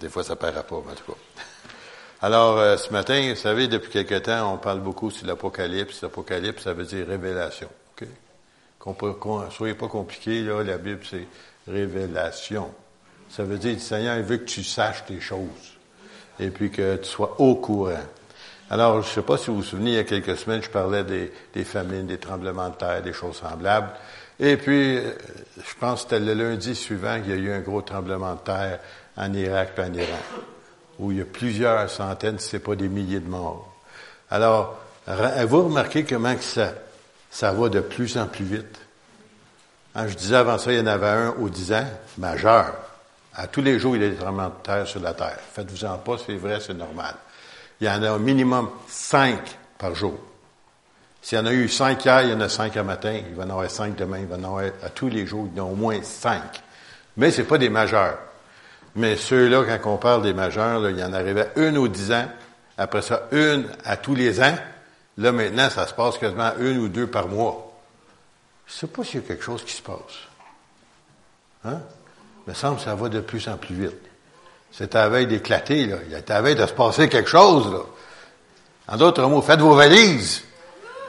des fois, ça ne paraît pas, en tout cas. Alors, euh, ce matin, vous savez, depuis quelque temps, on parle beaucoup sur l'Apocalypse. L'Apocalypse, ça veut dire révélation. OK? Qu'on soyez pas compliqué, là, la Bible, c'est révélation. Ça veut dire, le Seigneur il veut que tu saches tes choses. Et puis que tu sois au courant. Alors, je ne sais pas si vous vous souvenez, il y a quelques semaines, je parlais des, des famines, des tremblements de terre, des choses semblables. Et puis, euh, je pense que c'était le lundi suivant qu'il y a eu un gros tremblement de terre en Irak et en Iran, où il y a plusieurs centaines, si ce n'est pas des milliers de morts. Alors, vous remarquez comment que ça, ça va de plus en plus vite? Hein, je disais avant ça, il y en avait un aux 10 ans, majeur. À tous les jours, il y a des tremblements de terre sur la terre. Faites-vous-en pas, c'est vrai, c'est normal. Il y en a au minimum cinq par jour. S'il y en a eu cinq hier, il y en a cinq à matin, il va en avoir cinq demain, il va en avoir à tous les jours, il y en a au moins cinq. Mais ce pas des majeurs. Mais ceux-là, quand on parle des majeurs, il y en arrivait une aux dix ans, après ça, une à tous les ans. Là, maintenant, ça se passe quasiment une ou deux par mois. Je ne sais pas s'il y a quelque chose qui se passe. Hein? Il me semble que ça va de plus en plus vite. C'est à veille d'éclater, là. Il est à veille de se passer quelque chose, là. En d'autres mots, faites vos valises.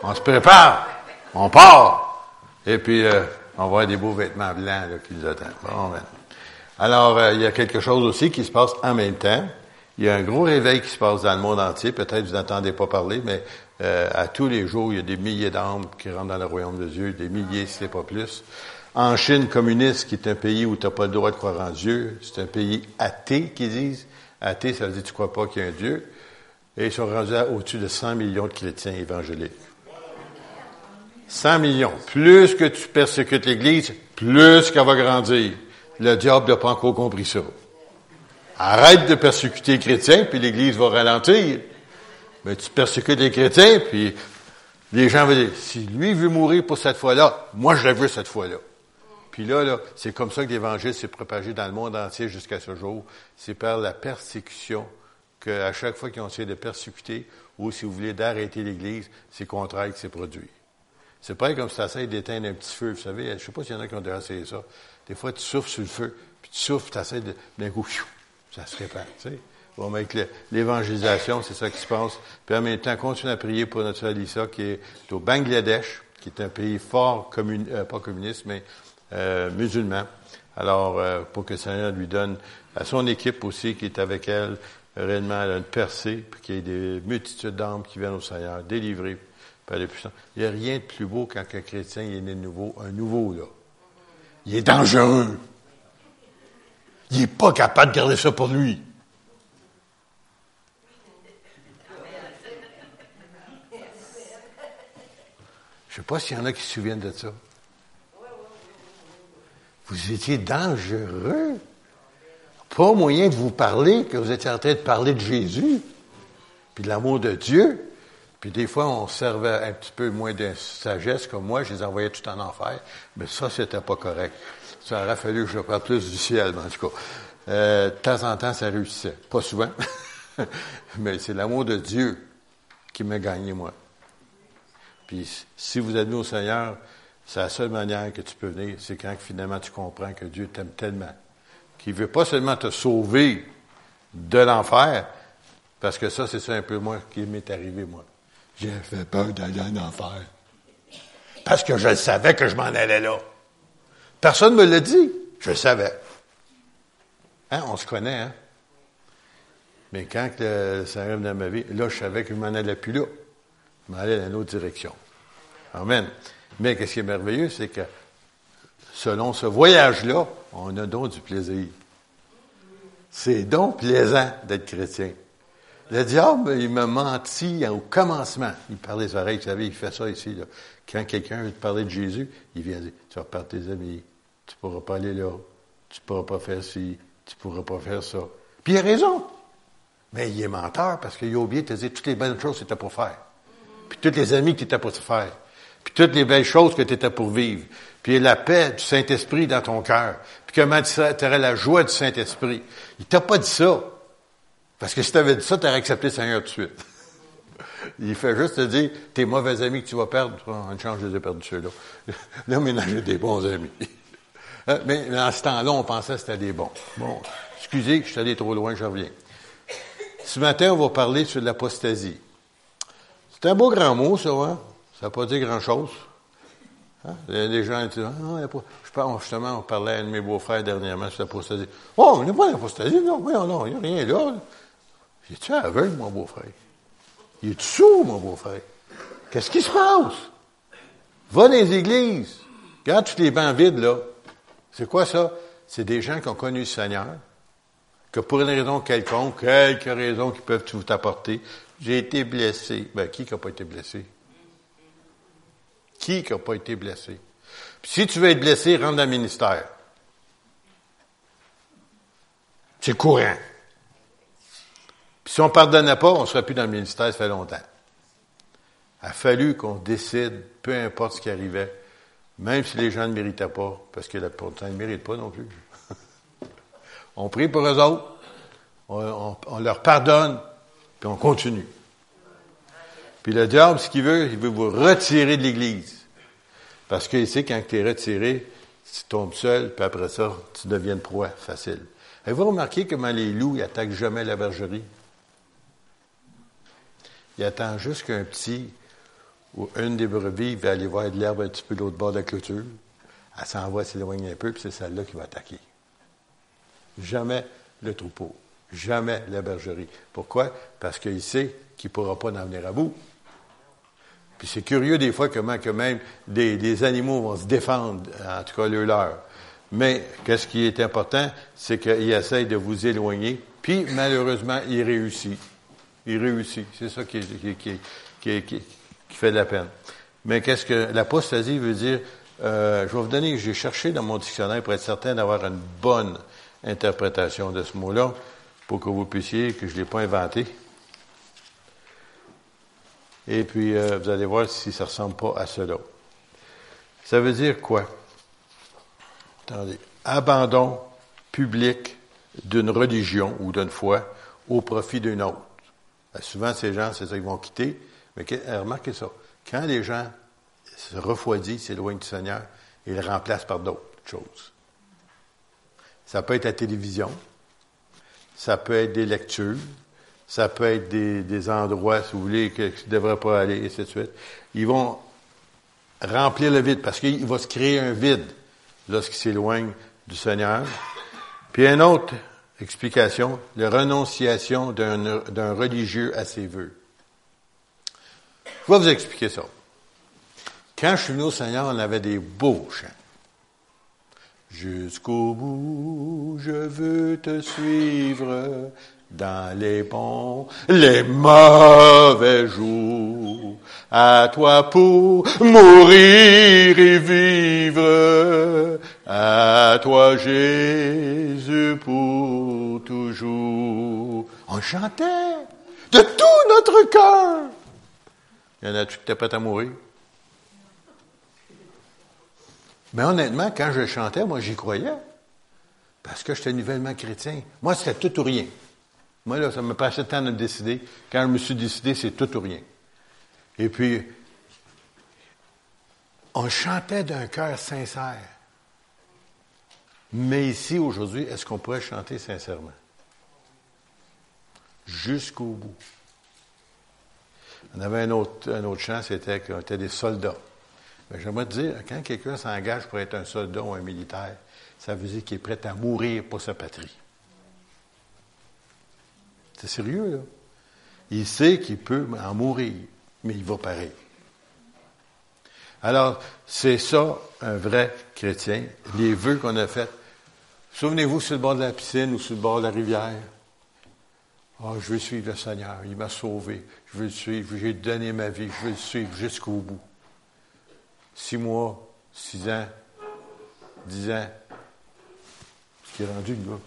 On se prépare. On part. Et puis, euh, on va avoir des beaux vêtements blancs, qui nous attendent. Bon, ben. Alors, euh, il y a quelque chose aussi qui se passe en même temps. Il y a un gros réveil qui se passe dans le monde entier. Peut-être vous n'entendez pas parler, mais euh, à tous les jours, il y a des milliers d'âmes qui rentrent dans le royaume de Dieu, des milliers, si ce pas plus. En Chine communiste, qui est un pays où tu n'as pas le droit de croire en Dieu, c'est un pays athée, qu'ils disent. Athée, ça veut dire tu crois pas qu'il y a un Dieu. Et ils sont rendus au-dessus de 100 millions de chrétiens évangéliques. 100 millions. Plus que tu persécutes l'Église, plus qu'elle va grandir. Le diable n'a pas encore compris ça. Arrête de persécuter les chrétiens, puis l'Église va ralentir. Mais tu persécutes les chrétiens, puis les gens vont dire, si lui veut mourir pour cette fois-là, moi je la veux cette fois-là. Puis là, là c'est comme ça que l'Évangile s'est propagé dans le monde entier jusqu'à ce jour. C'est par la persécution qu'à chaque fois qu'ils ont essayé de persécuter, ou si vous voulez, d'arrêter l'Église, c'est contraire qui s'est produit. C'est pas comme si tu essaies d'éteindre un petit feu, vous savez. Je sais pas s'il y en a qui ont déjà essayé ça. Des fois, tu souffles sur le feu, puis tu souffles, tu essaies d'un coup, ça se répand, tu sais. Bon, avec l'évangélisation, c'est ça qui se passe. Puis en même temps, continue à prier pour notre Alissa, qui est au Bangladesh, qui est un pays fort, euh, pas communiste, mais euh, musulman. Alors, euh, pour que le Seigneur lui donne à son équipe aussi, qui est avec elle, réellement une percée, puis qu'il y ait des multitudes d'âmes qui viennent au Seigneur, délivrées par les puissants. Il n'y a rien de plus beau quand un chrétien est né de nouveau, un nouveau, là. Il est dangereux. Il n'est pas capable de garder ça pour lui. Je ne sais pas s'il y en a qui se souviennent de ça. Vous étiez dangereux. Pas moyen de vous parler que vous étiez en train de parler de Jésus, puis de l'amour de Dieu. Puis des fois, on servait un petit peu moins de sagesse comme moi, je les envoyais tout en enfer. Mais ça, c'était pas correct. Ça aurait fallu que je parle plus du ciel, en tout cas. Euh, de temps en temps, ça réussissait. Pas souvent. mais c'est l'amour de Dieu qui m'a gagné, moi. Puis si vous êtes au Seigneur, c'est la seule manière que tu peux venir, c'est quand finalement tu comprends que Dieu t'aime tellement, qu'il veut pas seulement te sauver de l'enfer, parce que ça, c'est ça un peu moi qui m'est arrivé, moi. J'ai fait peur d'aller en enfer. Parce que je savais que je m'en allais là. Personne ne me l'a dit. Je le savais. Hein? On se connaît, hein? Mais quand ça arrive dans ma vie, là, je savais que je m'en allais plus là. Je m'en allais dans une autre direction. Amen. Mais qu'est-ce qui est merveilleux, c'est que selon ce voyage-là, on a donc du plaisir. C'est donc plaisant d'être chrétien. Le diable, il m'a menti au commencement. Il parlait des oreilles, vous savez, il fait ça ici. Là. Quand quelqu'un veut te parler de Jésus, il vient dire, tu vas perdre tes amis, tu ne pourras pas aller là, tu ne pourras pas faire ci, tu ne pourras pas faire ça. Puis il a raison. Mais il est menteur parce qu'il a oublié de te dire toutes les bonnes choses que tu pour faire. Puis toutes les amis que tu étais pour te faire. Puis toutes les belles choses que tu étais pour vivre. Puis la paix du Saint-Esprit dans ton cœur. Puis comment tu aurais la joie du Saint-Esprit. Il t'a pas dit ça. Parce que si tu avais dit ça, tu aurais accepté le Seigneur de suite. Il fait juste te dire, tes mauvais amis que tu vas perdre, en change, je les ai perdus ceux-là. Là, maintenant, j'ai des bons amis. Hein? Mais dans ce temps-là, on pensait que c'était des bons. Bon, excusez, je suis allé trop loin, je reviens. Ce matin, on va parler sur l'apostasie. C'est un beau grand mot, ça, hein? Ça n'a pas dit grand-chose. Hein? Les gens disent, ah, non. Je pense, justement, on parlait à un de mes beaux-frères dernièrement sur l'apostasie. Oh, il n'y a pas d'apostasie, non, non, non, il n'y a rien là. Il est-tu aveugle, mon beau-frère? Il est sourd, mon beau-frère? Qu'est-ce qui se passe? Va dans les églises. Regarde tous les bancs vides, là. C'est quoi ça? C'est des gens qui ont connu le Seigneur, que pour une raison quelconque, quelques raisons qui peuvent vous apporter, j'ai été blessé. Ben, qui n'a pas été blessé? Qui n'a pas été blessé? Puis si tu veux être blessé, rentre dans le ministère. C'est courant. Si on ne pardonnait pas, on ne serait plus dans le ministère, ça fait longtemps. Il a fallu qu'on décide, peu importe ce qui arrivait, même si les gens ne méritaient pas, parce que la ne méritent pas non plus. on prie pour eux autres, on, leur pardonne, puis on continue. Puis le diable, ce qu'il veut, il veut vous retirer de l'Église. Parce qu'il sait quand tu es retiré, tu tombes seul, puis après ça, tu deviens proie facile. Avez-vous remarqué comment les loups n'attaquent jamais la bergerie? Ils attendent juste qu'un petit ou une des brebis va aller voir de l'herbe un petit peu de l'autre bord de la clôture. Elle s'en va s'éloigner un peu, puis c'est celle-là qui va attaquer. Jamais le troupeau. Jamais la bergerie. Pourquoi? Parce qu'il sait qu'il ne pourra pas en venir à bout. Puis c'est curieux des fois comment que même des, animaux vont se défendre, en tout cas le leur. Mais qu'est-ce qui est important, c'est qu'il essaye de vous éloigner, puis malheureusement, il réussit. Il réussit. C'est ça qui, fait de la peine. Mais qu'est-ce que l'apostasie veut dire? Euh, je vais vous donner, j'ai cherché dans mon dictionnaire pour être certain d'avoir une bonne interprétation de ce mot-là, pour que vous puissiez, que je ne l'ai pas inventé. Et puis, euh, vous allez voir si ça ne ressemble pas à cela. Ça veut dire quoi? Attendez. Abandon public d'une religion ou d'une foi au profit d'une autre. Ben, souvent, ces gens, c'est ça qu'ils vont quitter. Mais euh, remarquez ça. Quand les gens se refroidissent, s'éloignent du Seigneur, ils le remplacent par d'autres choses. Ça peut être la télévision, ça peut être des lectures, ça peut être des, endroits, si vous voulez, que ne devraient pas aller, et ainsi de. Ils vont remplir le vide, parce qu'il va se créer un vide lorsqu'ils s'éloignent du Seigneur. Puis une autre explication, la renonciation d'un religieux à ses vœux. Je vais vous expliquer ça. Quand je suis venu au Seigneur, on avait des beaux chants. Jusqu'au bout, je veux te suivre, dans les bons, les mauvais jours. À toi pour mourir et vivre, à toi Jésus pour toujours. On chantait de tout notre cœur. Il y en a-tu qui étaient prêts à mourir? Mais honnêtement, quand je chantais, moi j'y croyais. Parce que j'étais nouvellement chrétien. Moi, c'était tout ou rien. Moi, là, ça me passait temps de décider. Quand je me suis décidé, c'est tout ou rien. Et puis, on chantait d'un cœur sincère. Mais ici, aujourd'hui, est-ce qu'on pourrait chanter sincèrement? Jusqu'au bout. On avait un autre, un autre chant, c'était qu'on était des soldats. Mais j'aimerais te dire, quand quelqu'un s'engage pour être un soldat ou un militaire, ça veut dire qu'il est prêt à mourir pour sa patrie. C'est sérieux, là. Il sait qu'il peut en mourir, mais il va pareil. Alors, c'est ça, un vrai chrétien, les vœux qu'on a faits. Souvenez-vous sur le bord de la piscine ou sur le bord de la rivière. oh, je veux suivre le Seigneur, il m'a sauvé, je veux le suivre, j'ai donné ma vie, je veux le suivre jusqu'au bout. Six mois, six ans, dix ans, ce qui est rendu, là.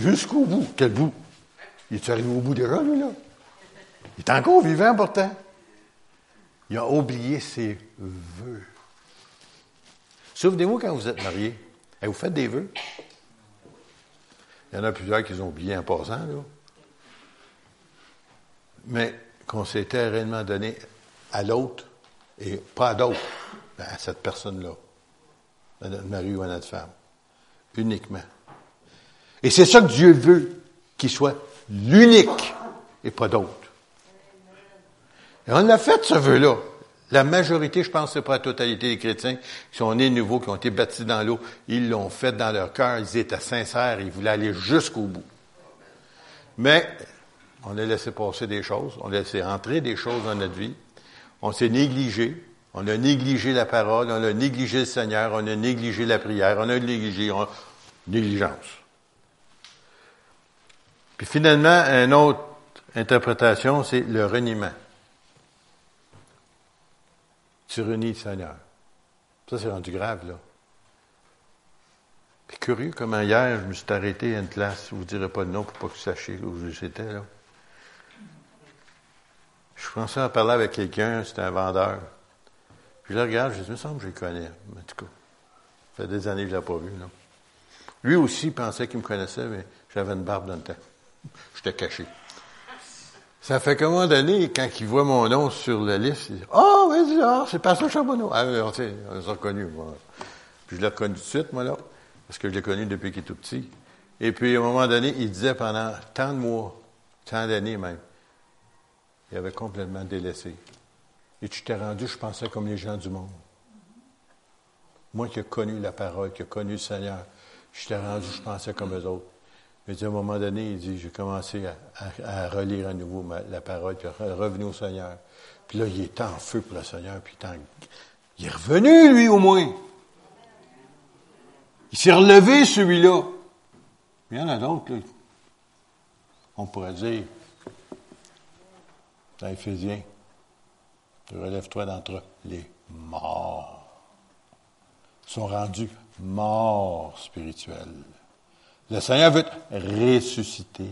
Jusqu'au bout. Quel bout? Il est arrivé au bout déjà, lui, là? Il est encore vivant, pourtant. Il a oublié ses vœux. Souvenez-vous quand vous êtes marié, vous faites des vœux? Il y en a plusieurs qui ont oublié en passant, là. Mais qu'on s'était réellement donné à l'autre, et pas à d'autres, à cette personne-là, à notre mari ou à notre femme, uniquement. Et c'est ça que Dieu veut, qu'il soit l'unique et pas d'autre. Et on a fait ce vœu-là. La majorité, je pense, c'est pas la totalité des chrétiens qui sont nés nouveaux, qui ont été baptisés dans l'eau. Ils l'ont fait dans leur cœur. Ils étaient sincères. Ils voulaient aller jusqu'au bout. Mais on a laissé passer des choses. On a laissé entrer des choses dans notre vie. On s'est négligé. On a négligé la parole. On a négligé le Seigneur. On a négligé la prière. On a négligé. On... Négligence. Puis finalement, une autre interprétation, c'est le reniement. Tu renies le Seigneur. Ça, c'est rendu grave, là. Puis curieux comment hier, je me suis arrêté à une classe, je ne vous dirai pas de nom pour pas que vous sachiez où j'étais, là. Je commençais à parler avec quelqu'un, c'était un vendeur. Puis là, regarde, je dis, il me semble que je le connais. En tout cas, ça fait des années que je ne l'ai pas vu, là. Lui aussi pensait qu'il me connaissait, mais j'avais une barbe dans le temps. J'étais caché. Ça fait qu'à un moment donné, quand il voit mon nom sur la liste, il dit Oh, oui, ah, c'est pas ça, Charbonneau. Ah, on s'est reconnu, moi. Puis je l'ai reconnu tout de suite, moi, là, parce que je l'ai connu depuis qu'il est tout petit. Et puis, à un moment donné, il disait pendant tant de mois, tant d'années même, il avait complètement délaissé. Et tu t'es rendu, je pensais, comme les gens du monde. Moi qui ai connu la parole, qui ai connu le Seigneur, je t'ai rendu, je pensais comme eux autres. Mais à un moment donné, il dit, j'ai commencé à, relire à nouveau la parole, puis revenu au Seigneur. Puis là, il est en feu pour le Seigneur, puis il est revenu, lui, au moins. Il s'est relevé, celui-là. Il y en a d'autres. On pourrait dire, dans Éphésiens, relève-toi d'entre les morts. Ils sont rendus morts spirituels. Le Seigneur veut te ressusciter.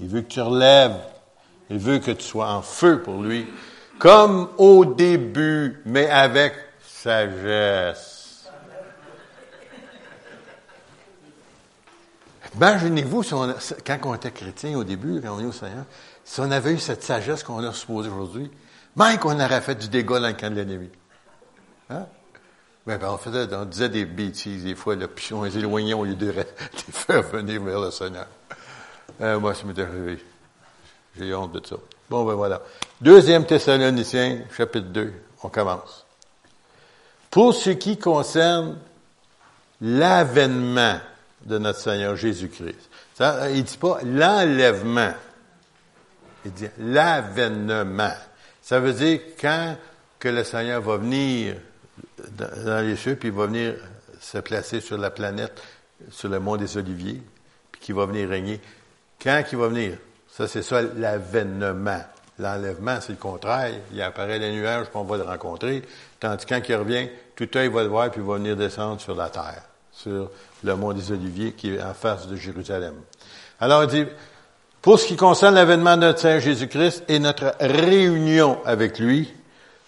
Il veut que tu relèves. Il veut que tu sois en feu pour lui, comme au début, mais avec sagesse. Imaginez-vous, quand on était chrétien au début, quand on est au Seigneur, si on avait eu cette sagesse qu'on a supposée aujourd'hui, même qu'on aurait fait du dégât dans le camp de l'ennemi. Hein? Ben, ben, on, faisait, on disait des bêtises des fois, là, puis on les éloignait au lieu de les faire venir vers le Seigneur. Euh, moi, ça m'est arrivé. J'ai honte de ça. Bon, ben voilà. Deuxième Thessaloniciens, chapitre 2, on commence. Pour ce qui concerne l'avènement de notre Seigneur Jésus-Christ. Ça, il dit pas l'enlèvement. Il dit l'avènement. Ça veut dire quand que le Seigneur va venir dans les cieux, puis il va venir se placer sur la planète, sur le mont des Oliviers, puis qu'il va venir régner. Quand il va venir? Ça, c'est ça l'avènement. L'enlèvement, c'est le contraire. Il apparaît les nuages, puis on va le rencontrer. Tandis que quand il revient, tout œil va le voir, puis il va venir descendre sur la terre, sur le mont des Oliviers qui est en face de Jérusalem. Alors, il dit, pour ce qui concerne l'avènement de notre Seigneur Jésus-Christ et notre réunion avec lui,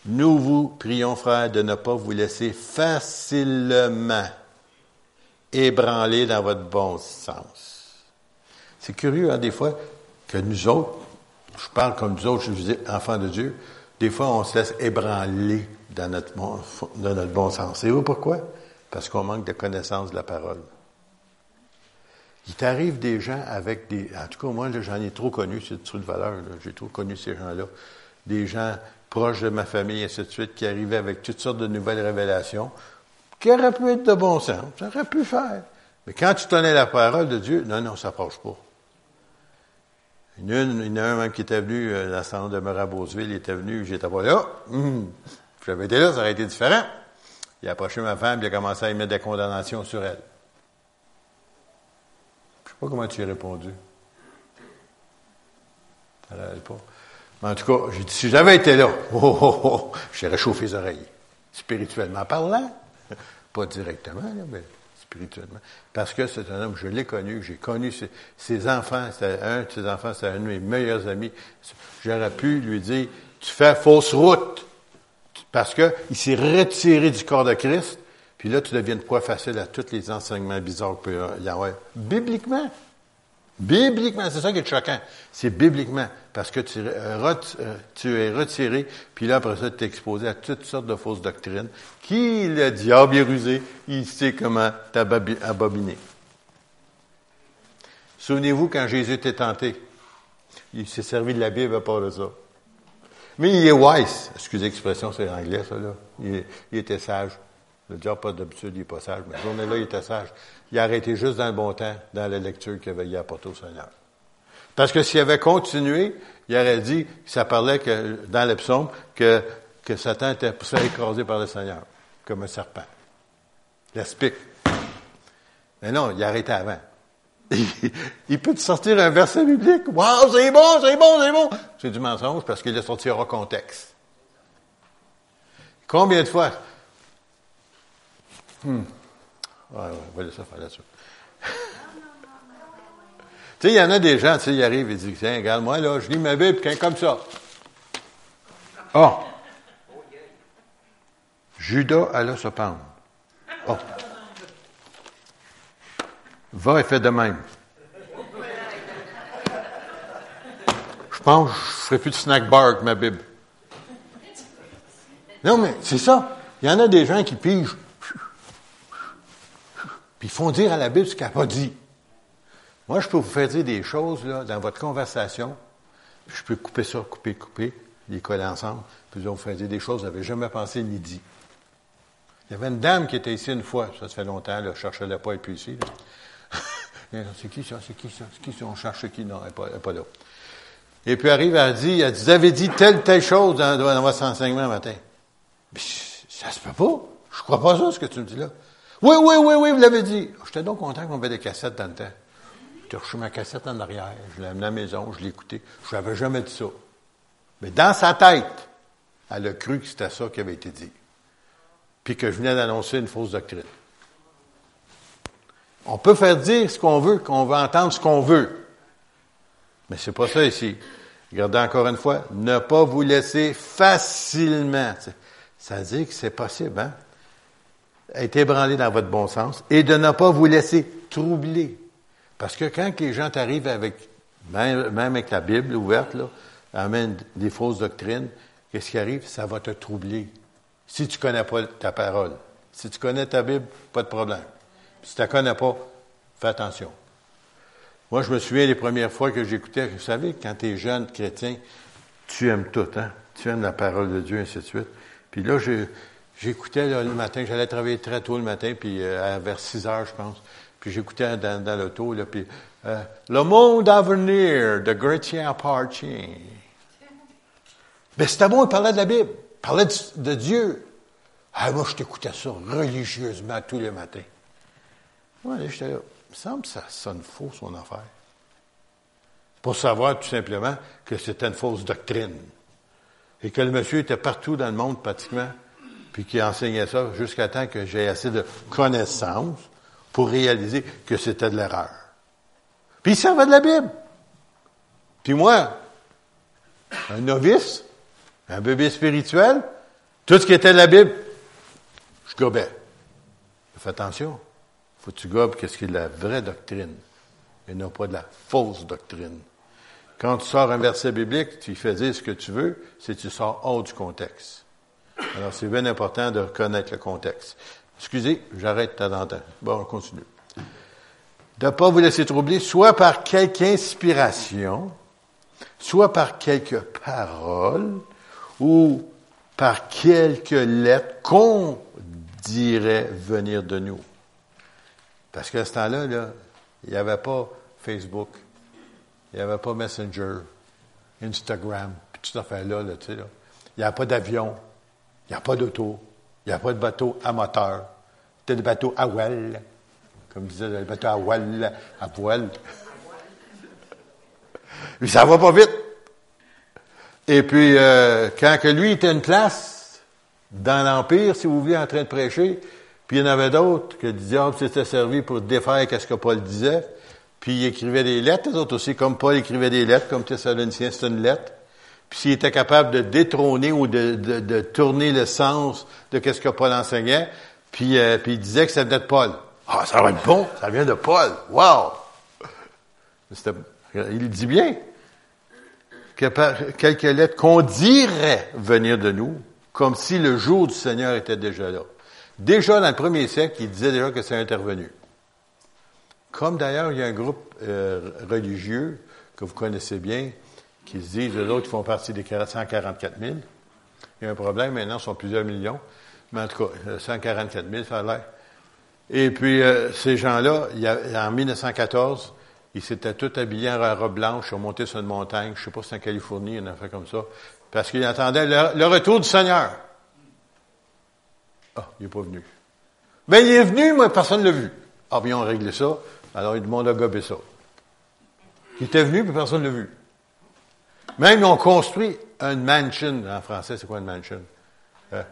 nous vous prions, frères, de ne pas vous laisser facilement ébranler dans votre bon sens. C'est curieux, hein, des fois, que nous autres, je parle comme nous autres, je vous dis, enfants de Dieu, des fois, on se laisse ébranler dans notre bon, sens. Et vous pourquoi? Parce qu'on manque de connaissance de la parole. Il t'arrive des gens avec des... En tout cas, moi, j'en ai trop connu, c'est de valeur. J'ai trop connu ces gens-là. Des gens proche de ma famille, et ainsi de suite, qui arrivait avec toutes sortes de nouvelles révélations, qui auraient pu être de bon sens, ça aurait pu faire. Mais quand tu tenais la parole de Dieu, non, non, ça approche pas. Il y en a un même qui était venu, euh, dans le salon de Beauceville, il était venu, j'étais pas là. Hum, j'avais été là, ça aurait été différent. Il a approché ma femme, il a commencé à émettre des condamnations sur elle. Je sais pas comment tu as répondu. Elle pas. En tout cas, j'ai dit, si j'avais été là, oh, oh, oh, oh j'aurais réchauffé les oreilles. Spirituellement parlant. Pas directement, mais spirituellement. Parce que c'est un homme, je l'ai connu, j'ai connu ses, enfants, c'était un de ses enfants, c'était un de mes meilleurs amis. J'aurais pu lui dire, tu fais fausse route. Parce que il s'est retiré du corps de Christ, puis là, tu deviens de poids facile à tous les enseignements bizarres qu'il peut y avoir. Bibliquement. Bibliquement, c'est ça qui est choquant. C'est bibliquement. Parce que tu, euh, tu, es retiré, puis là, après ça, tu es exposé à toutes sortes de fausses doctrines. Qui, le diable est rusé, il sait comment t'abobiner. Souvenez-vous quand Jésus était tenté. Il s'est servi de la Bible à part de ça. Mais il est wise. Excusez l'expression, c'est anglais, ça, là. Il, était sage. Le diable, pas d'habitude, il n'est pas sage. Mais journée-là, il était sage. Il a arrêté juste dans le bon temps, dans la lecture qu'il avait apporté au Seigneur. Parce que s'il avait continué, il aurait dit, ça parlait que, dans les psaumes, que, que Satan était pour se écrasé par le Seigneur, comme un serpent. L'aspic. Mais non, il a arrêté avant. il peut sortir un verset biblique. Wow, c'est bon, c'est bon, c'est bon. C'est du mensonge parce qu'il est sorti hors contexte. Combien de fois? Hmm. Ouais, ouais, ça, faire là-dessus. tu sais, il y en a des gens, tu sais, ils arrivent et disent, tiens, regarde, moi, là, je lis ma Bible, comme ça. Oh! Judas alla se pendre. Oh! Va et fais de même. Je pense que je ne ferai plus de snack bar avec ma Bible. Non, mais c'est ça. Il y en a des gens qui pigent. Puis ils font dire à la Bible ce qu'elle n'a pas dit. Moi, je peux vous faire dire des choses là, dans votre conversation. Je peux couper ça, couper, couper, les coller ensemble. Puis je vais vous faire dire des choses que vous n'avez jamais pensé ni dit. Il y avait une dame qui était ici une fois, ça, fait longtemps, là, je cherchais pas et puis ici. c'est qui ça, c'est qui ça, c'est qui ça, on cherche qui, non, elle n'est pas, là. Et puis arrive, elle dit, elle dit, vous avez dit telle, telle chose dans, dans votre enseignement matin. ça se peut pas. Je crois pas ça, ce que tu me dis là. Oui, oui, oui, oui, vous l'avez dit. J'étais donc content qu'on avait des cassettes dans le temps. J'ai reçu ma cassette en arrière, je l'ai amenée à la maison, je l'ai écoutée. Je n'avais jamais dit ça. Mais dans sa tête, elle a cru que c'était ça qui avait été dit. Puis que je venais d'annoncer une fausse doctrine. On peut faire dire ce qu'on veut, qu'on va entendre ce qu'on veut. Mais c'est pas ça ici. Regardez encore une fois, ne pas vous laisser facilement. Ça veut dire que c'est possible, hein? Être ébranlé dans votre bon sens et de ne pas vous laisser troubler. Parce que quand les gens t'arrivent avec, même, avec la Bible ouverte, là, amènent des fausses doctrines, qu'est-ce qui arrive? Ça va te troubler. Si tu connais pas ta parole. Si tu connais ta Bible, pas de problème. Si tu ne la connais pas, fais attention. Moi, je me souviens les premières fois que j'écoutais, vous savez, quand tu es jeune chrétien, tu aimes tout, hein? Tu aimes la parole de Dieu, ainsi de suite. Puis là, j'écoutais le matin, j'allais travailler très tôt le matin, puis euh, vers 6 heures, je pense. Puis j'écoutais dans, dans l'auto, là, puis euh, Le monde à venir de Gretien Parching. Ben, c'était bon, il parlait de la Bible, il parlait de, Dieu. Ah, moi, je t'écoutais ça religieusement tous les matins. Moi, j'étais là. Il me semble que ça sonne faux, son affaire. Pour savoir tout simplement que c'était une fausse doctrine. Et que le monsieur était partout dans le monde, pratiquement, puis qui enseignait ça jusqu'à temps que j'ai assez de connaissances pour réaliser que c'était de l'erreur. Puis il servait de la Bible. Puis moi, un novice, un bébé spirituel, tout ce qui était de la Bible, je gobais. Fais attention faut que tu gobes qu'est-ce qui est la vraie doctrine et non pas de la fausse doctrine. Quand tu sors un verset biblique, tu fais dire ce que tu veux, c'est tu sors hors du contexte. Alors, c'est bien important de reconnaître le contexte. Excusez, j'arrête de temps en temps. Bon, on continue. De ne pas vous laisser troubler, soit par quelque inspiration, soit par quelques paroles, ou par quelques lettres qu'on dirait venir de nous. Parce qu'à ce temps-là, là, il n'y avait pas Facebook, il n'y avait pas Messenger, Instagram, puis tout ça affaire-là, là, tu sais, là. Il n'y a pas d'avion, il n'y a pas d'auto, il n'y a pas de bateau à moteur. C'était des bateaux à voile, comme disait le bateau à voile, à voile. Mais ça va pas vite. Et puis, euh, quand que lui était une place dans l'Empire, si vous voulez, en train de prêcher, puis il y en avait d'autres que le diable s'était servi pour défaire ce que Paul disait. Puis il écrivait des lettres, les autres aussi, comme Paul écrivait des lettres, comme Thessaloniciens, c'est une lettre. Puis s'il était capable de détrôner ou de, tourner le sens de ce que Paul enseignait, puis, euh, puis il disait que ça venait de Paul. Ah, ça va être bon, ça vient de Paul. Wow! Il dit bien que quelques lettres qu'on dirait venir de nous, comme si le jour du Seigneur était déjà là. Déjà dans le premier siècle, il disait déjà que c'est intervenu. Comme d'ailleurs, il y a un groupe euh, religieux que vous connaissez bien, qui se disent, eux autres, qui font partie des 144 000. Il y a un problème, maintenant, ce sont plusieurs millions. Mais en tout cas, 144 000, ça a l'air. Et puis, euh, ces gens-là, en 1914, ils s'étaient tous habillés en robe blanche, ils ont monté sur une montagne, je ne sais pas si c'est en Californie, une affaire comme ça, parce qu'ils attendaient le, retour du Seigneur. Ah, il n'est pas venu. Mais il est venu, mais personne ne l'a vu. Ah, bien, on réglé ça. Alors, le monde a gobé ça. Il était venu, puis personne ne l'a vu. Même, ils ont construit une mansion. En français, c'est quoi une mansion? Euh,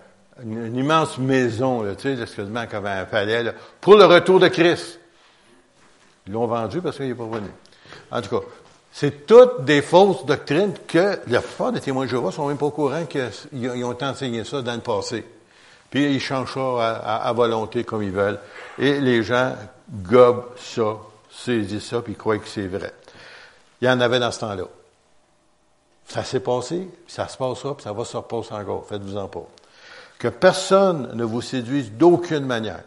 une, immense maison, là, tu sais, excuse-moi, comme un palais, pour le retour de Christ. Ils l'ont vendu parce qu'il n'est pas venu. En tout cas, c'est toutes des fausses doctrines que la plupart des témoins de Jéhovah sont même pas au courant qu'ils ont enseigné ça dans le passé. Puis ils changent ça à, volonté comme ils veulent. Et les gens gobent ça, saisissent ça, puis croient que c'est vrai. Il y en avait dans ce temps-là. Ça s'est passé, ça se passera, puis ça va se repasser encore. Faites-vous-en pas. Que personne ne vous séduise d'aucune manière.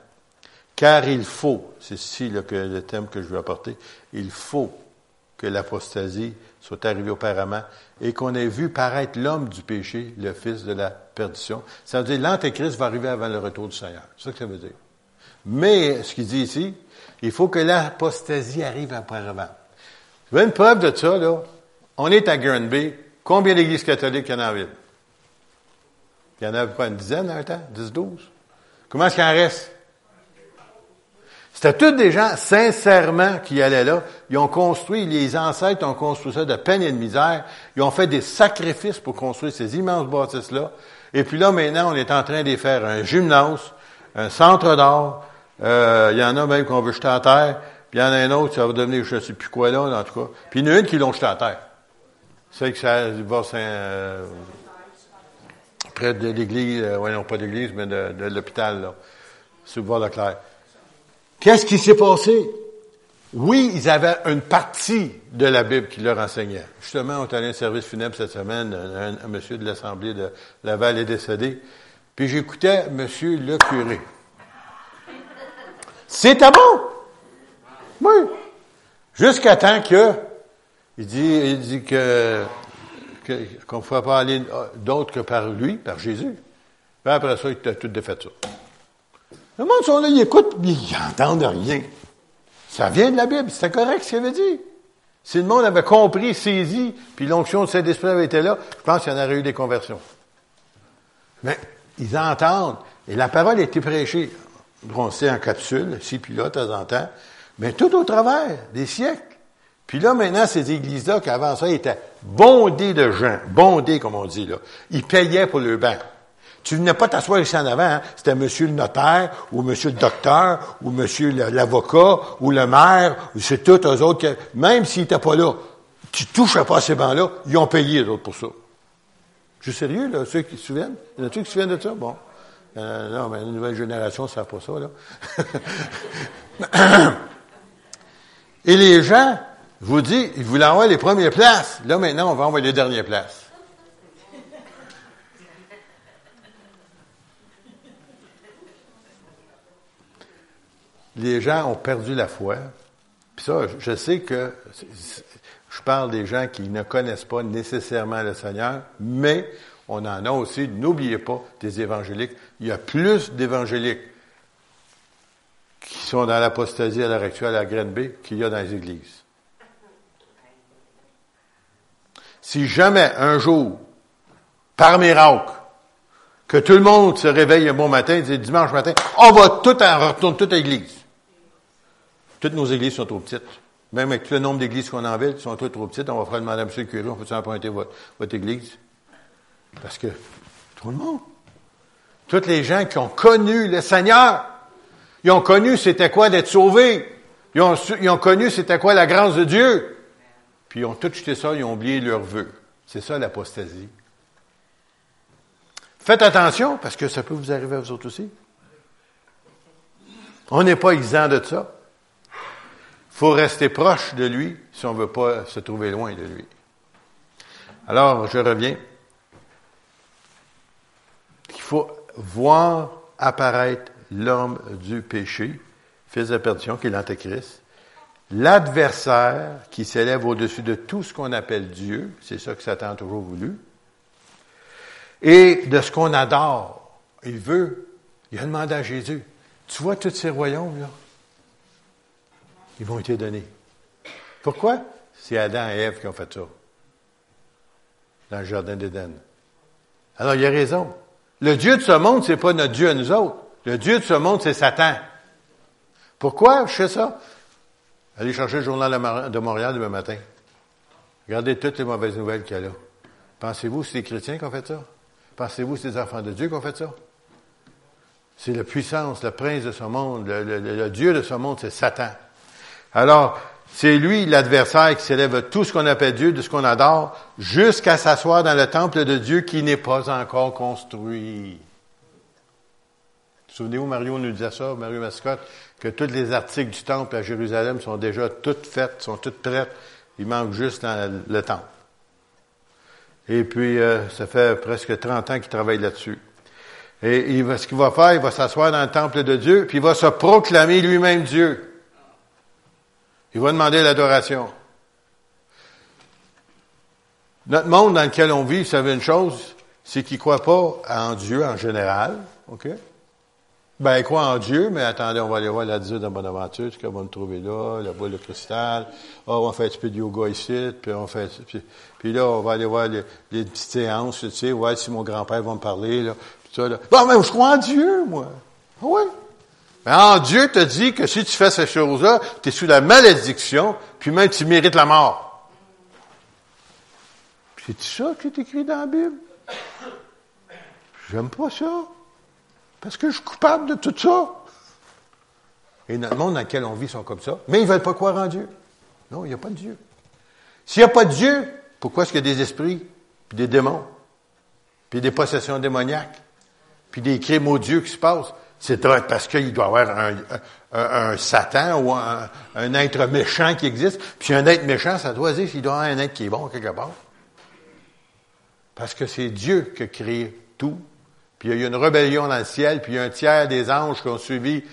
Car il faut, c'est ici le thème que je veux apporter, il faut que l'apostasie soit arrivée auparavant et qu'on ait vu paraître l'homme du péché, le fils de la perdition. Ça veut dire l'antéchrist va arriver avant le retour du Seigneur. C'est ça que ça veut dire. Mais, ce qu'il dit ici, il faut que l'apostasie arrive auparavant. Vous avez une preuve de ça, là? On est à Granby. Combien d'églises catholiques il y en a en ville? Il y en a quoi, une dizaine un temps? Dix, douze? Comment est-ce qu'il en reste? C'était tous des gens, sincèrement, qui allaient là. Ils ont construit, les ancêtres ont construit ça de peine et de misère. Ils ont fait des sacrifices pour construire ces immenses bâtisses-là. Et puis là, maintenant, on est en train de faire un gymnase, un centre d'art. Euh, il y en a même qu'on veut jeter à terre. Puis il y en a un autre, ça va devenir je ne sais plus quoi là, en tout cas. Puis il y en a une qui l'ont jeté à terre. C'est que ça va euh, près de l'église, euh, ouais, non pas d'église, mais de, l'hôpital, là, sur le Leclerc. Qu'est-ce qui s'est passé? Oui, ils avaient une partie de la Bible qui leur enseignait. Justement, on est allé à un service funèbre cette semaine, un, monsieur de l'Assemblée de Laval est décédé, puis j'écoutais monsieur le curé. C'était bon! Oui. Jusqu'à temps que, il dit, il dit que, qu'on ne pouvait pas aller d'autre que par lui, par Jésus. Puis après ça, il a tout défait ça. Le monde sont là, ils écoutent, mais ils n'entendent rien. Ça vient de la Bible, c'était correct ce qu'il avait dit. Si le monde avait compris, saisi, puis l'onction de Saint-Esprit avait été là, je pense qu'il y en aurait eu des conversions. Mais ils entendent, et la parole a été prêchée. On sait en capsule, ici puis là, de temps en temps, mais tout au travers des siècles. Puis là, maintenant, ces églises-là, qu'avant ça, étaient bondées de gens, bondées, comme on dit, là. Ils payaient pour le banc. Tu venais pas t'asseoir ici en avant, hein? c'était monsieur le notaire, ou monsieur le docteur, ou monsieur l'avocat, ou le maire, ou c'est tous eux autres, même s'ils n'étaient pas là, tu touches pas à ces bancs-là, ils ont payé les autres pour ça. Je suis sérieux, là, ceux qui se souviennent? Il y en a qui se souviennent de ça? Bon. Euh, non, mais la nouvelle génération ne savent pas ça, là. Et les gens, vous disent, ils voulaient avoir les premières places. Là, maintenant, on va envoyer les dernières places. les gens ont perdu la foi. Puis ça, je sais que je parle des gens qui ne connaissent pas nécessairement le Seigneur, mais on en a aussi, n'oubliez pas, des évangéliques. Il y a plus d'évangéliques qui sont dans l'apostasie à l'heure actuelle à Grenby qu'il y a dans les églises. Si jamais un jour, par miracle, que tout le monde se réveille un bon matin dimanche matin, on va tout en retourner toute l'église. Toutes nos églises sont trop petites. Même avec tout le nombre d'églises qu'on a en ville, elles sont toutes trop petites. On va faire demander à M. le curé, on peut emprunter votre, votre église? Parce que tout le monde. Toutes les gens qui ont connu le Seigneur, ils ont connu c'était quoi d'être sauvés. Ils ont connu c'était quoi la grâce de Dieu. Puis ils ont tout jeté ça, ils ont oublié leurs vœux. C'est ça l'apostasie. Faites attention, parce que ça peut vous arriver à vous autres aussi. On n'est pas exempt de ça faut rester proche de lui si on ne veut pas se trouver loin de lui. Alors, je reviens. Il faut voir apparaître l'homme du péché, fils de perdition, qui est l'Antéchrist. L'adversaire qui s'élève au-dessus de tout ce qu'on appelle Dieu, c'est ça que Satan a toujours voulu, et de ce qu'on adore. Il veut, il a demandé à Jésus, tu vois tous ces royaumes, là? Ils vont être donnés. Pourquoi? C'est Adam et Ève qui ont fait ça. Dans le jardin d'Éden. Alors, il a raison. Le Dieu de ce monde, c'est pas notre Dieu à nous autres. Le Dieu de ce monde, c'est Satan. Pourquoi je fais ça? Allez chercher le journal de Montréal demain matin. Regardez toutes les mauvaises nouvelles qu'il y a là. Pensez-vous que c'est les chrétiens qui ont fait ça? Pensez-vous que c'est les enfants de Dieu qui ont fait ça? C'est la puissance, le prince de ce monde, le, Dieu de ce monde, c'est Satan. Alors, c'est lui, l'adversaire, qui s'élève tout ce qu'on appelle Dieu, de ce qu'on adore, jusqu'à s'asseoir dans le temple de Dieu qui n'est pas encore construit. Souvenez-vous, Mario nous disait ça, Mario Mascotte, que tous les articles du temple à Jérusalem sont déjà toutes faites, sont toutes prêtes. Il manque juste le temple. Et puis, euh, ça fait presque 30 ans qu'il travaille là-dessus. Et il va, ce qu'il va faire, il va s'asseoir dans le temple de Dieu, puis il va se proclamer lui-même Dieu. Il va demander l'adoration. Notre monde dans lequel on vit, vous savez une chose, c'est qu'il ne croit pas en Dieu en général, OK? Ben, il croit en Dieu, mais attendez, on va aller voir la Dieu de Bonaventure, ce qu'on va me trouver là, la boule de cristal. oh, on fait un petit peu de yoga ici, puis on fait, puis, là, on va aller voir les, petites séances, tu sais, ouais, si mon grand-père va me parler, là, puis ça, là. Bon, mais je crois en Dieu, moi. Ah oui. Mais en Dieu te dit que si tu fais ces choses-là, tu es sous la malédiction, puis même tu mérites la mort. C'est ça qui est écrit dans la Bible? J'aime pas ça. Parce que je suis coupable de tout ça? Et notre monde dans lequel on vit sont comme ça. Mais ils ne veulent pas croire en Dieu. Non, il n'y a pas de Dieu. S'il n'y a pas de Dieu, pourquoi est-ce qu'il y a des esprits, puis des démons, puis des possessions démoniaques, puis des crimes odieux qui se passent? C'est parce qu'il doit y avoir un, Satan ou un, être méchant qui existe. Puis un être méchant, ça doit dire qu'il doit y avoir un être qui est bon quelque part. Parce que c'est Dieu qui a créé tout. Puis il y a eu une rébellion dans le ciel, puis il y a un tiers des anges qui ont suivi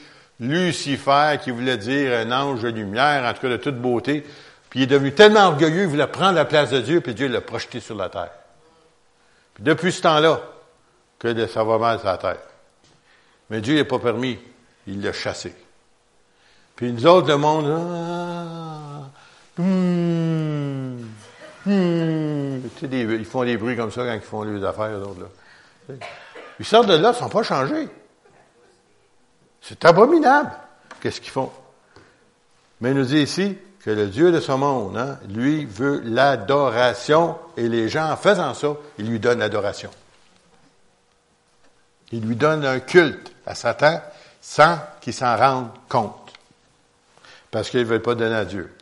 Lucifer, qui voulait dire un ange de lumière, en tout cas de toute beauté. Puis il est devenu tellement orgueilleux, il voulait prendre la place de Dieu, puis Dieu l'a projeté sur la terre. Puis depuis ce temps-là, que ça va mal sur la terre. Mais Dieu n'a pas permis. Il l'a chassé. Puis nous autres, le monde, ah, hmm. tu sais, ils font des bruits comme ça quand ils font les affaires, d'autres, là. Ils sortent de là, ils ne sont pas changés. C'est abominable. Qu'est-ce qu'ils font? Mais il nous dit ici que le Dieu de ce monde, hein, lui, veut l'adoration et les gens, en faisant ça, ils lui donnent l'adoration. Il lui donne un culte à Satan sans qu'il s'en rende compte. Parce qu'il ne veut pas donner à Dieu.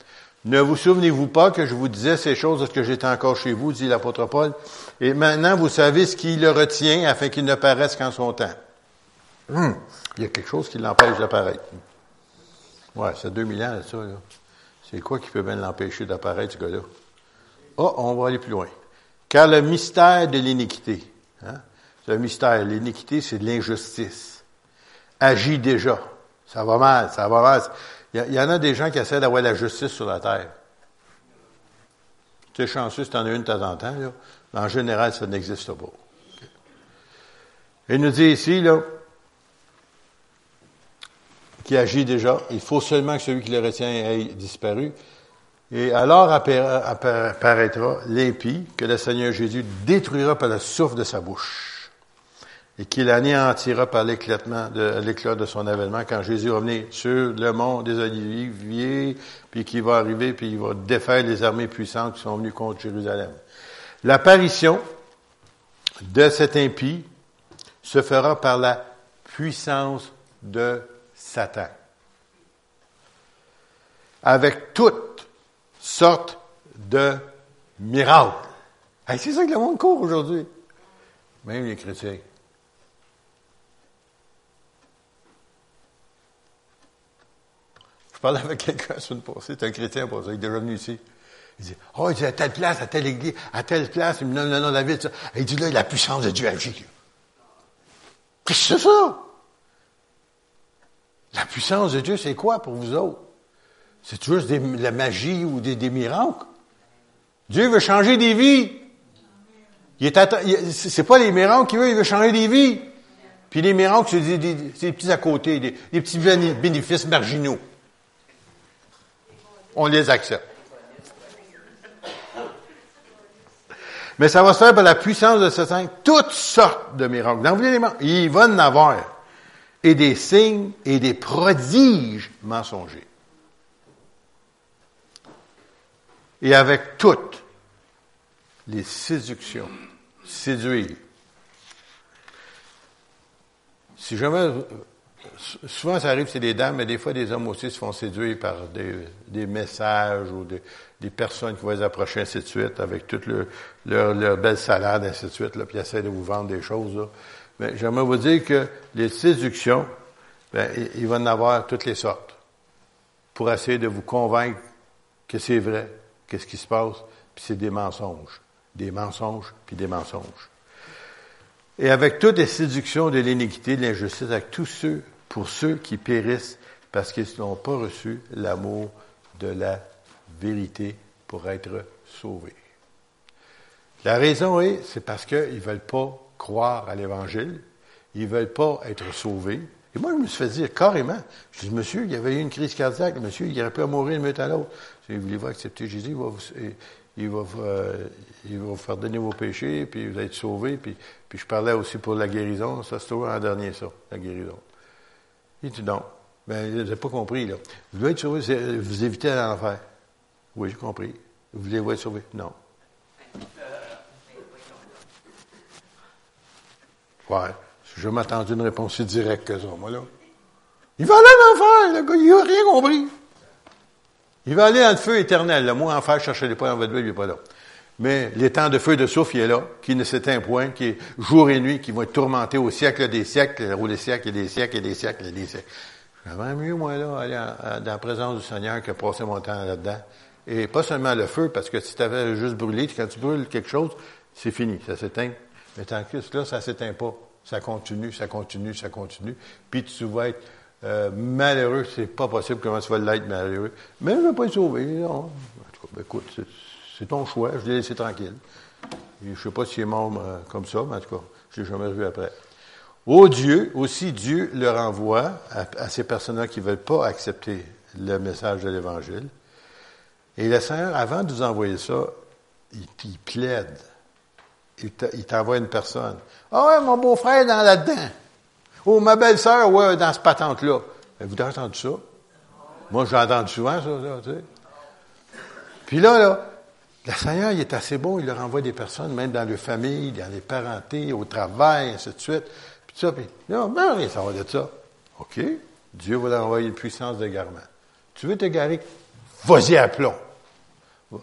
Ne vous souvenez-vous pas que je vous disais ces choses lorsque j'étais encore chez vous, dit l'apôtre Paul, et maintenant vous savez ce qui le retient afin qu'il ne paraisse qu'en son temps. Hum, il y a quelque chose qui l'empêche d'apparaître. Ouais, c'est 2000 ans, ça, là. C'est quoi qui peut bien l'empêcher d'apparaître, ce gars-là? Oh, on va aller plus loin. Car le mystère de l'iniquité, hein, c'est un mystère. L'iniquité, c'est de l'injustice. Agit déjà. Ça va mal, ça va mal. Il y, en a des gens qui essaient d'avoir la justice sur la terre. Tu es chanceux si tu en as une de temps en temps. Mais en général, ça n'existe pas. Il nous dit ici, là, qui agit déjà, il faut seulement que celui qui le retient ait disparu. Et alors apparaîtra l'impie que le Seigneur Jésus détruira par le souffle de sa bouche et qu'il anéantira par l'éclatement l'éclat de son avènement quand Jésus revenait sur le mont des Oliviers, puis qu'il va arriver, puis il va défaire les armées puissantes qui sont venues contre Jérusalem. L'apparition de cet impie se fera par la puissance de Satan. Avec toutes sortes de miracles. c'est ça que le monde court aujourd'hui. Même les chrétiens. Parlais avec quelqu'un sur une passée, c'est un chrétien pour ça, il est déjà venu ici. Il dit, oh, il dit, à telle place, à telle église, à telle place, il me donne le nom de la ville, ça. il dit, là, la puissance de Dieu agit. Qu'est-ce que c'est ça? La puissance de Dieu, c'est quoi pour vous autres? C'est juste de la magie ou des, miracles? Dieu veut changer des vies. Il est c'est pas les miracles qu'il veut, il veut changer des vies. Puis les miracles, c'est des, petits à côté, des petits bénéfices marginaux. On les accepte. Mais ça va se faire par la puissance de ce Saint. Toutes sortes de miracles. Dans les il va en avoir. Et des signes et des prodiges mensongers. Et avec toutes les séductions, séduire. Si jamais, souvent ça arrive, c'est des dames, mais des fois des hommes aussi se font séduire par des, messages ou des, personnes qui vont les approcher, ainsi de suite, avec toute leur, belle salade, ainsi de suite, là, puis essaient de vous vendre des choses. Là. Mais j'aimerais vous dire que les séductions, ben, il va en avoir toutes les sortes pour essayer de vous convaincre que c'est vrai, qu'est-ce qui se passe, puis c'est des mensonges. Des mensonges, puis des mensonges. Et avec toutes les séductions de l'iniquité, de l'injustice, avec tous ceux, pour ceux qui périssent parce qu'ils n'ont pas reçu l'amour de la vérité pour être sauvés. La raison est, c'est parce qu'ils ne veulent pas croire à l'Évangile, ils ne veulent pas être sauvés. Et moi, je me suis fait dire carrément, je dis, monsieur, il y avait eu une crise cardiaque, monsieur, il aurait pu mourir le à l'autre. Si vous voulez accepter Jésus, il va vous, il va, euh, il va vous faire donner vos péchés, puis vous êtes sauvés. Puis, puis je parlais aussi pour la guérison. Ça, c'est toujours en dernier, ça, la guérison. Il dit non. Ben, vous n'avez pas compris, là. Vous devez être sauvé, vous évitez à l'enfer. Oui, j'ai compris. Vous voulez être sauvé? Non. Ouais. Je m'attendais une réponse aussi directe que ça, moi, là. Il va aller à l'enfer, le gars, il n'a rien compris. Il va aller le feu éternel. Là. Moi, enfer, cherchez pas dans votre il n'est pas là. Mais les temps de feu de souffle, il est là, qui ne s'éteint point, qui est jour et nuit, qui vont être tourmentés au siècle des siècles, au des siècles et des siècles et des siècles et des siècles. J'aimerais mieux, moi, là, aller dans la présence du Seigneur que passer mon temps là-dedans. Et pas seulement le feu, parce que si tu avais juste brûlé, quand tu brûles quelque chose, c'est fini, ça s'éteint. Mais tant que là, ça s'éteint pas. Ça continue, ça continue, ça continue. Puis tu vas être euh, malheureux, c'est pas possible comment tu vas l'être malheureux. Mais je ne vais pas être sauvé. Non. Ben, écoute, c'est ton choix, je l'ai laissé tranquille. Je ne sais pas s'il est mort euh, comme ça, mais en tout cas, je l'ai jamais vu après. Au Dieu, aussi Dieu leur envoie à, ces personnes-là qui ne veulent pas accepter le message de l'Évangile. Et le Seigneur, avant de vous envoyer ça, il, plaide. Il t'envoie une personne. Ah ouais, mon beau-frère est dans là-dedans. Oh, ma belle-sœur, ouais, dans ce patente-là. Vous avez entendu ça? Moi, j'ai entendu souvent ça, tu sais. Puis là, là, le Seigneur, il est assez bon, il leur envoie des personnes, même dans leur famille, dans les parentés, au travail, ainsi de suite. Puis ça, puis, non, ben, rien va de ça. OK. Dieu va leur envoyer une puissance d'égarement. Tu veux t'égarer? Vas-y à plomb.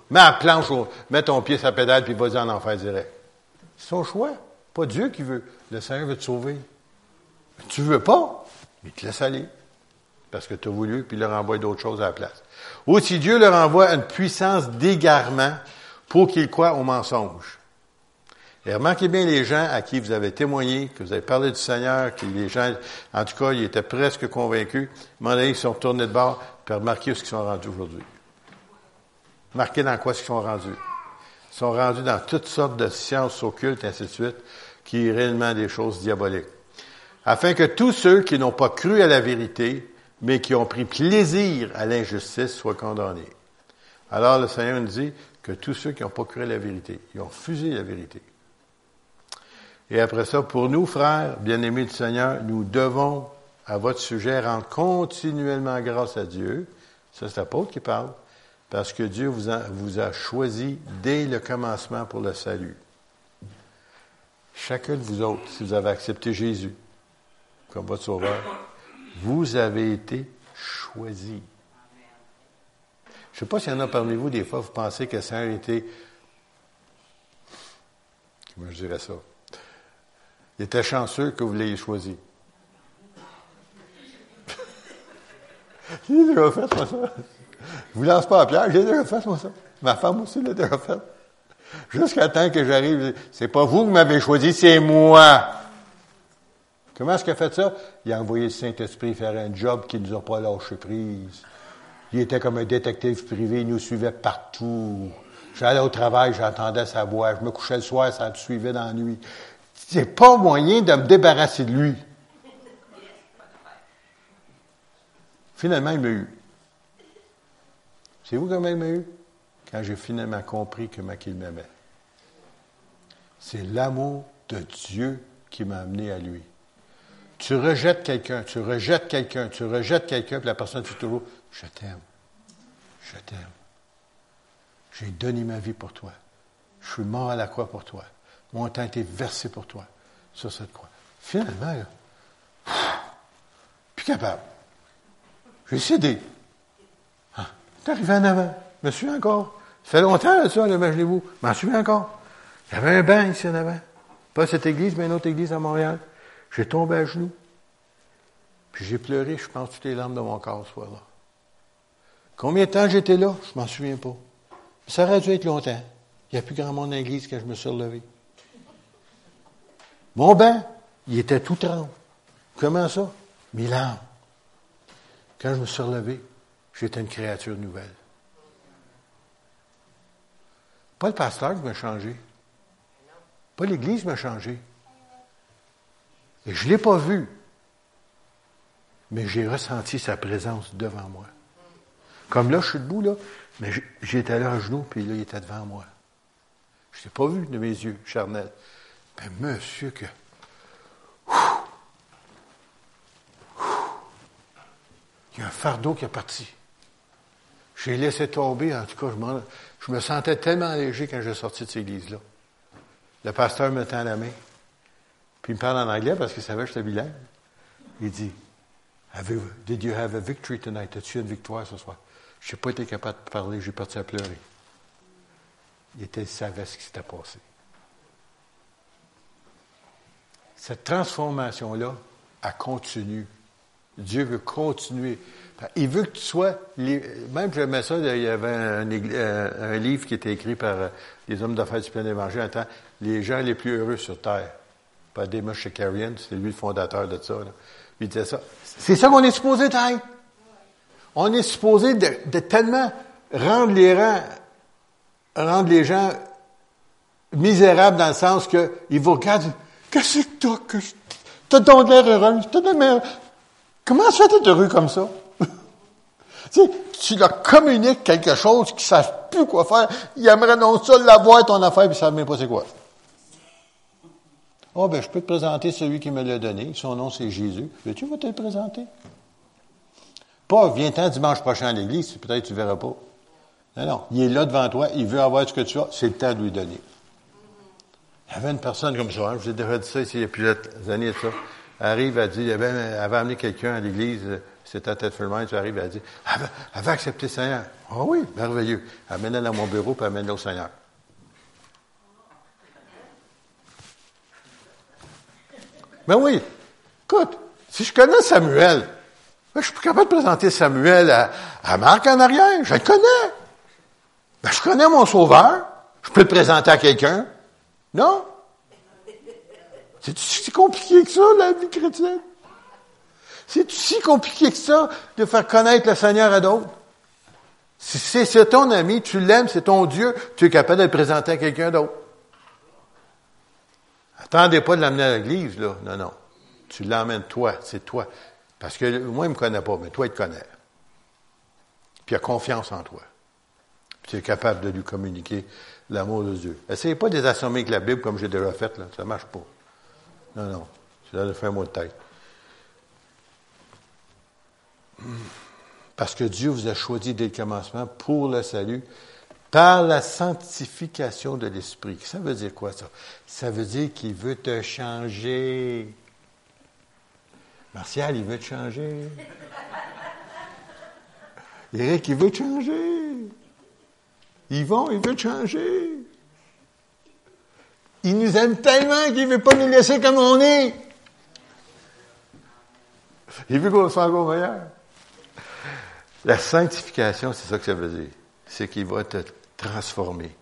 Mets à planche, mets ton pied sur la pédale, puis vas-y en enfer direct. C'est son choix. Pas Dieu qui veut. Le Seigneur veut te sauver. Tu veux pas, il te laisse aller. Parce que tu as voulu, puis il leur envoie d'autres choses à la place. Aussi, Dieu leur envoie une puissance d'égarement pour qu'ils croient au mensonge. Et remarquez bien les gens à qui vous avez témoigné, que vous avez parlé du Seigneur, que les gens, en tout cas, ils étaient presque convaincus. À un ils sont retournés de bord, puis remarquez où ils sont rendus aujourd'hui. Marquez dans quoi ils sont rendus. Ils sont rendus dans toutes sortes de sciences occultes, ainsi de suite, qui est réellement des choses diaboliques afin que tous ceux qui n'ont pas cru à la vérité, mais qui ont pris plaisir à l'injustice, soient condamnés. Alors le Seigneur nous dit que tous ceux qui cru à la vérité, ils ont fusé la vérité. Et après ça, pour nous, frères, bien-aimés du Seigneur, nous devons, à votre sujet, rendre continuellement grâce à Dieu. Ça, c'est l'apôtre qui parle. Parce que Dieu vous a, vous a choisi dès le commencement pour le salut. Chacun de vous autres, si vous avez accepté Jésus, comme votre sauveur. Vous avez été choisi. Je ne sais pas s'il y en a parmi vous, des fois, vous pensez que ça a été. Comment je dirais ça? Il était chanceux que vous l'ayez choisi. j'ai déjà fait, moi, ça. Je vous lance pas à pierre, j'ai déjà fait, moi, ça. Ma femme aussi l'a déjà fait. Jusqu'à temps que j'arrive, c'est pas vous qui m'avez choisi, c'est moi. Comment est-ce qu'il a fait ça? Il a envoyé le Saint-Esprit faire un job qui ne nous a pas lâché prise. Il était comme un détective privé, il nous suivait partout. J'allais au travail, j'entendais sa voix. Je me couchais le soir, ça me suivait dans la nuit. C'est pas moyen de me débarrasser de lui. Finalement, il m'a eu. C'est vous comment il m'a eu? Quand j'ai finalement compris comment il m'aimait. C'est l'amour de Dieu qui m'a amené à lui. Tu rejettes quelqu'un, tu rejettes quelqu'un, tu rejettes quelqu'un, puis la personne dit toujours Je t'aime. Je t'aime. J'ai donné ma vie pour toi. Je suis mort à la croix pour toi. Mon temps a été versé pour toi sur cette croix. Finalement, là, plus capable. J'ai cédé. Ah, T'es arrivé en avant. Je me souviens encore. Ça fait longtemps, là, ça, imaginez-vous. Je m'en souviens encore. Il y avait un banc ici en avant. Pas cette église, mais une autre église à Montréal. J'ai tombé à genoux. Puis j'ai pleuré, je pense, toutes les larmes de mon corps ce soir-là. Combien de temps j'étais là? Je m'en souviens pas. Ça aurait dû être longtemps. Il n'y a plus grand monde dans l'église quand je me suis relevé. Mon bain, il était tout trempe. Comment ça? Mes larmes. Quand je me suis relevé, j'étais une créature nouvelle. Pas le pasteur qui m'a changé. Pas l'Église m'a changé. Et je ne l'ai pas vu. Mais j'ai ressenti sa présence devant moi. Comme là, je suis debout, là, mais j'étais là à genoux, puis là, il était devant moi. Je ne l'ai pas vu de mes yeux charnels. Mais monsieur, que. Il y a un fardeau qui est parti. J'ai laissé tomber, en tout cas, je, je me sentais tellement léger quand j'ai sorti de cette église-là. Le pasteur me tend la main. Il me parle en anglais parce qu'il savait que j'étais bilingue. Il dit, Did you have a victory tonight? As-tu une victoire ce soir? Je n'ai pas été capable de parler, j'ai parti à pleurer. Il, était, savait ce qui s'était passé. Cette transformation-là, elle continue. Dieu veut continuer. Il veut que tu sois. Même, j'aimais ça, il y avait un, livre qui était écrit par les hommes d'affaires du plein évangile un temps, Les gens les plus heureux sur terre. C'est lui le fondateur de ça. Il disait ça. C'est ça qu'on est supposé être. On est supposé de, tellement rendre les, rangs, rendre les gens misérables dans le sens qu'ils vous regardent. Qu'est-ce que t'as? Que t'as donc l'air heureux. Comment ça d'être heureux comme ça? tu, sais, tu leur communiques quelque chose qu'ils ne savent plus quoi faire. Ils aimeraient non ça l'avoir ton affaire, puis ils ne savent même pas c'est quoi. Oh, ben, je peux te présenter celui qui me l'a donné. Son nom, c'est Jésus. Veux-tu te le présenter? Pas, viens-t'en dimanche prochain à l'église, peut-être tu ne verras pas. Non, non. Il est là devant toi, il veut avoir ce que tu as, c'est le temps de lui donner. Il y avait une personne comme ça, hein, je vous ai déjà dit ça ici il y a plusieurs années ça. Elle arrive, elle dit, elle avait, amené quelqu'un à l'église, c'était à Tetford tu arrives, elle dit, elle va, accepter le Seigneur. Ah oh oui, merveilleux. Elle amène dans mon bureau, puis elle amène au Seigneur. Ben oui, écoute, si je connais Samuel, ben, je suis plus capable de présenter Samuel à, Marc en arrière. Je le connais. Ben, je connais mon sauveur. Je peux le présenter à quelqu'un. Non? C'est si compliqué que ça, la vie chrétienne? C'est si compliqué que ça de faire connaître le Seigneur à d'autres? Si c'est ton ami, tu l'aimes, c'est ton Dieu, tu es capable de le présenter à quelqu'un d'autre. Attendez pas de l'amener à l'église, là. Non, non. Tu l'emmènes toi, c'est toi. Parce que moi, il ne me connaît pas, mais toi, il te connaît. Puis il a confiance en toi. Puis tu es capable de lui communiquer l'amour de Dieu. Essayez pas de les assommer avec la Bible comme j'ai déjà fait, là. Ça marche pas. Non, non. Tu dois faire un mot de tête. Parce que Dieu vous a choisi dès le commencement pour le salut, par la sanctification de l'esprit. Ça veut dire quoi, ça? Ça veut dire qu'il veut te changer. Martial, il veut te changer. Eric, il veut te changer. Yvon, il veut te changer. Il nous aime tellement qu'il ne veut pas nous laisser comme on est. Il veut qu'on soit encore meilleur. La sanctification, c'est ça que ça veut dire. C'est qu'il va te transformer.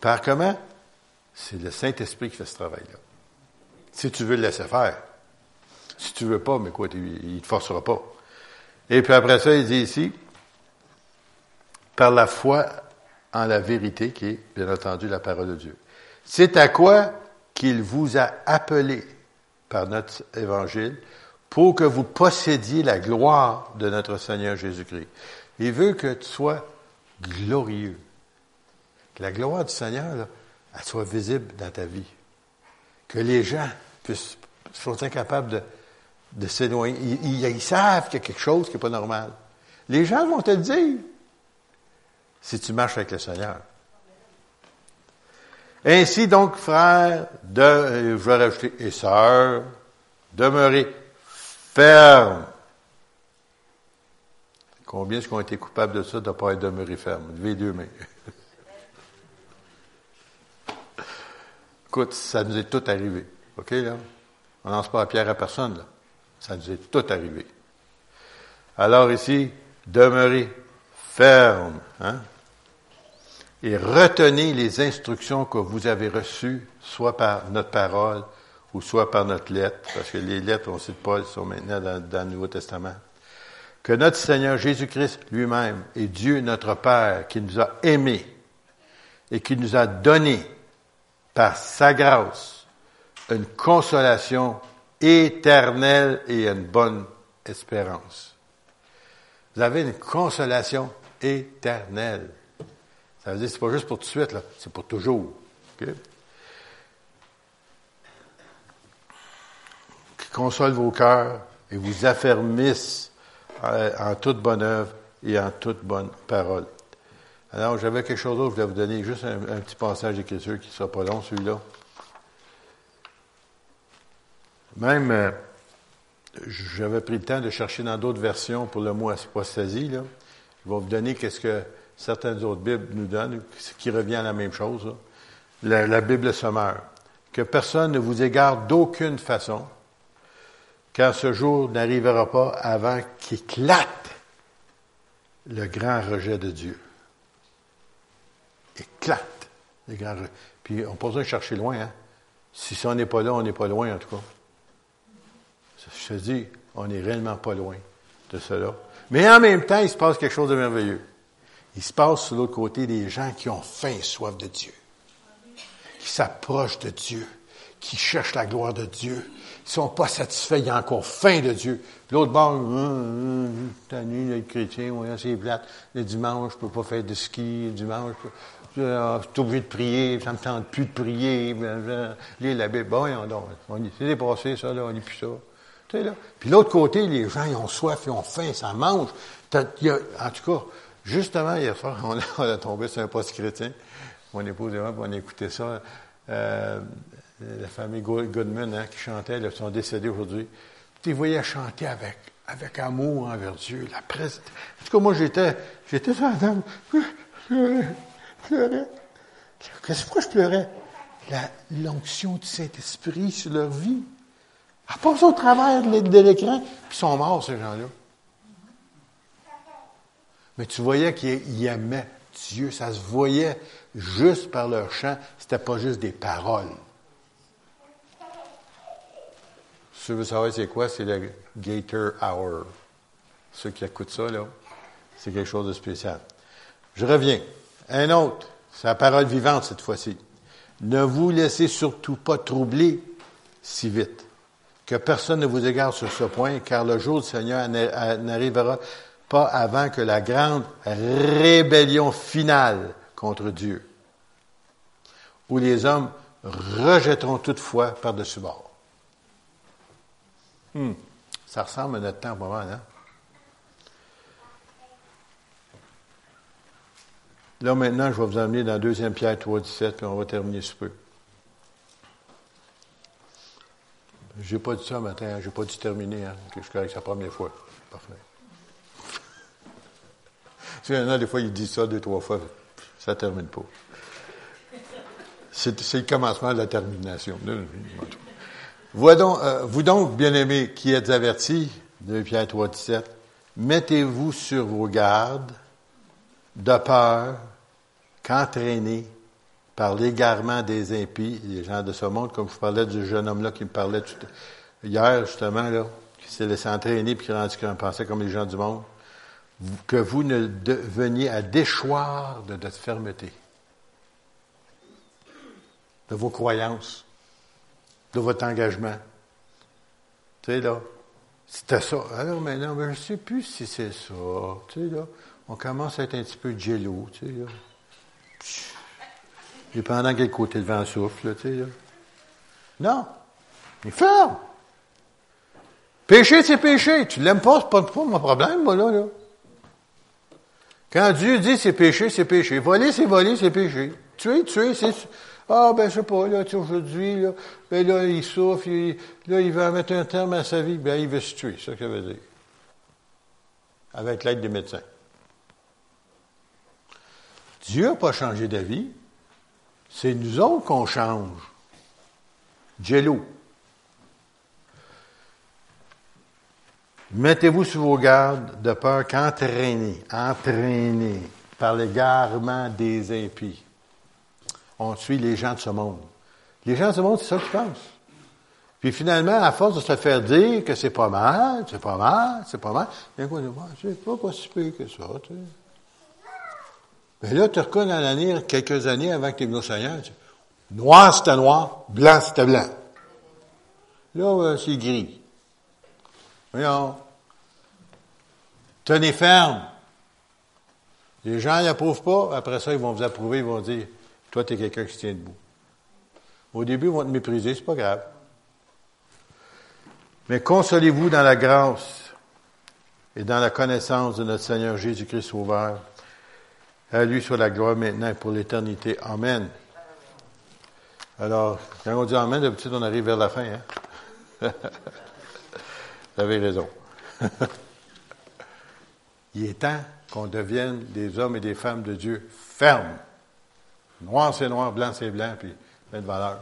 Par comment? C'est le Saint-Esprit qui fait ce travail-là. Si tu veux le laisser faire. Si tu veux pas, mais quoi, il ne te forcera pas. Et puis après ça, il dit ici, par la foi en la vérité qui est, bien entendu, la parole de Dieu. C'est à quoi qu'il vous a appelé par notre évangile pour que vous possédiez la gloire de notre Seigneur Jésus-Christ. Il veut que tu sois glorieux. Que la gloire du Seigneur, elle soit visible dans ta vie. Que les gens puissent, soient incapables de, de s'éloigner. Ils, savent qu'il y a quelque chose qui n'est pas normal. Les gens vont te le dire si tu marches avec le Seigneur. Ainsi donc, frères, de, je vais rajouter, et sœurs, demeurez fermes. Combien est-ce qu'on été coupables de ça, de ne pas être demeuré ferme? Levez deux mains. Écoute, ça nous est tout arrivé. OK, là? On lance pas la pierre à personne, là. Ça nous est tout arrivé. Alors ici, demeurez ferme, hein? Et retenez les instructions que vous avez reçues, soit par notre parole ou soit par notre lettre, parce que les lettres, on cite Paul, sont maintenant dans, dans le Nouveau Testament. Que notre Seigneur Jésus-Christ lui-même et Dieu notre Père, qui nous a aimés et qui nous a donné par sa grâce une consolation éternelle et une bonne espérance. Vous avez une consolation éternelle. Ça veut dire que c'est pas juste pour tout de suite, c'est pour toujours. Qui console vos cœurs et vous affermisse en, en toute bonne œuvre et en toute bonne parole. Alors, j'avais quelque chose d'autre, je voulais vous donner juste un, petit passage d'écriture qui ne sera pas long, celui-là. Même, euh, j'avais pris le temps de chercher dans d'autres versions pour le mot apostasie. Là. Je vais vous donner qu'est-ce que certaines autres Bibles nous donnent, qui revient à la même chose. La, la, Bible sommaire. Que personne ne vous égare d'aucune façon, car ce jour n'arrivera pas avant qu'éclate le grand rejet de Dieu. Éclate. Puis on peut pas chercher loin. Hein? Si ça n'est pas là, on n'est pas loin en tout cas. Je te dis, on n'est réellement pas loin de cela. Mais en même temps, il se passe quelque chose de merveilleux. Il se passe sur l'autre côté des gens qui ont faim et soif de Dieu, qui s'approchent de Dieu, qui cherchent la gloire de Dieu, qui sont pas satisfaits, ils ont encore faim de Dieu. L'autre bord, hum, hum, t'as nu d'être chrétien, ouais, c'est plate. Le dimanche, je peux pas faire de ski, le dimanche, je suis obligé de prier, ça me tente plus de prier, lire la Bible. Bon, on, c'est dépassé, ça, là, on n'est plus ça. Là. Puis l'autre côté, les gens, ils ont soif, ils ont faim, ça mange. en tout cas, justement, hier soir, on a, on a tombé sur un poste chrétien. Mon épouse et moi, on a écouté ça. Euh, la famille Goodman hein, qui chantait, ils sont décédés aujourd'hui. Tu voyais chanter avec, avec amour envers Dieu, la presse. En tout cas, moi, j'étais, j'étais sur la. Je pleurais. Qu'est-ce que je pleurais? l'onction du Saint-Esprit sur leur vie. Elle passe au travers de l'écran, puis ils sont morts, ces gens-là. Mais tu voyais qu'ils aimaient Dieu, ça se voyait juste par leur chant, c'était pas juste des paroles. Si tu veux c'est quoi, c'est le Gator Hour. Ceux qui écoutent ça, là, c'est quelque chose de spécial. Je reviens. Un autre, c'est la parole vivante cette fois-ci. Ne vous laissez surtout pas troubler si vite que personne ne vous égare sur ce point, car le jour du Seigneur n'arrivera pas avant que la grande rébellion finale contre Dieu, où les hommes rejetteront toutefois par-dessus bord. Hmm. Ça ressemble à notre temps pas mal, hein? Là, maintenant, je vais vous emmener dans 2 Pierre 3, 17, puis on va terminer ce peu. J'ai pas dit ça matin, hein. j'ai pas dû terminer, hein, je suis correct, la première fois. Parfait. Tu sais, des fois, il dit ça deux, trois fois, ça termine pas. C'est, le commencement de la termination. Donc, euh, vous donc, bien-aimés, qui êtes avertis, de Pierre 3, 17, mettez-vous sur vos gardes, de peur qu'entraînés par l'égarement des impies, les gens de ce monde, comme je parlais du jeune homme-là qui me parlait hier, justement, là, qui s'est laissé entraîner puis qui a rendu qu'il pensait comme les gens du monde. que vous ne deveniez à déchoir de notre fermeté, de vos croyances, de votre engagement. Tu sais, là, c'était ça. Alors maintenant, ben, je ne sais plus si c'est ça. Tu sais, là, on commence à être un petit peu jello, tu sais, là. Dépendant quel côté le vent souffle, tu sais, là. Non. Il ferme. Péché, c'est péché. Tu l'aimes pas, c'est pas, mon problème, moi, là, là. Quand Dieu dit c'est péché, c'est péché. Voler, c'est voler, c'est péché. Tuer, tuer, c'est... Ah, ben, je sais pas, là, tu aujourd'hui, là, ben là, il souffre, là, il va mettre un terme à sa vie, ben, il veut se tuer, c'est ça que ça veut dire. Avec l'aide des médecins. Dieu n'a pas changé d'avis. C'est nous autres qu'on change. Jello. Mettez-vous sur vos gardes de peur qu'entraînés, entraînés par l'égarement des impies. On suit les gens de ce monde. Les gens de ce monde, c'est ça qu'ils pensent. Puis finalement, à force de se faire dire que c'est pas mal, c'est pas mal, c'est pas mal, bien quoi, c'est pas pas si pire que ça, tu sais. Mais là, tu reconnais dans l'année, quelques années avant que tu venu au Seigneur, tu noir c'était noir, blanc c'était blanc. Là, euh, c'est gris. Voyons. Tenez ferme. Les gens n'approuvent pas, après ça, ils vont vous approuver, ils vont dire, toi, tu es quelqu'un qui tient debout. Au début, ils vont te mépriser, c'est pas grave. Mais consolez-vous dans la grâce et dans la connaissance de notre Seigneur Jésus-Christ Sauveur. À lui soit la gloire maintenant et pour l'éternité. Amen. Alors, quand on dit Amen, d'habitude, on arrive vers la fin. Hein? Vous avez raison. Il est temps qu'on devienne des hommes et des femmes de Dieu fermes. Noir, c'est noir, blanc, c'est blanc, puis plein de valeur.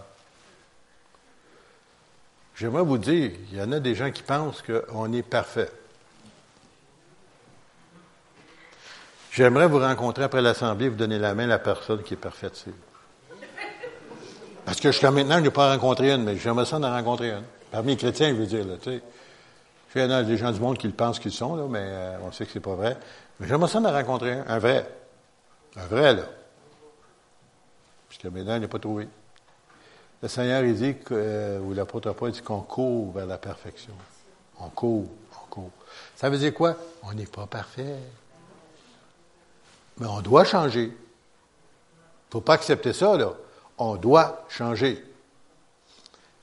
J'aimerais vous dire, il y en a des gens qui pensent qu'on est parfait. J'aimerais vous rencontrer après l'Assemblée, vous donner la main à la personne qui est parfaite. Parce que jusqu'à maintenant, je n'ai pas rencontré une, mais j'aimerais ça en rencontrer une. Parmi les chrétiens, je veux dire, là, tu sais. Il y a des gens du monde qui le pensent qu'ils sont, là, mais euh, on sait que c'est pas vrai. Mais j'aimerais ça en rencontrer un, un vrai. Un vrai, là. Puisque maintenant, il n'est pas trouvé. Le Seigneur, il dit, euh, ou l'apôtre Paul dit qu'on court vers la perfection. On court, on court. Ça veut dire quoi? On n'est pas parfait. Mais on doit changer. Il ne faut pas accepter ça, là. On doit changer.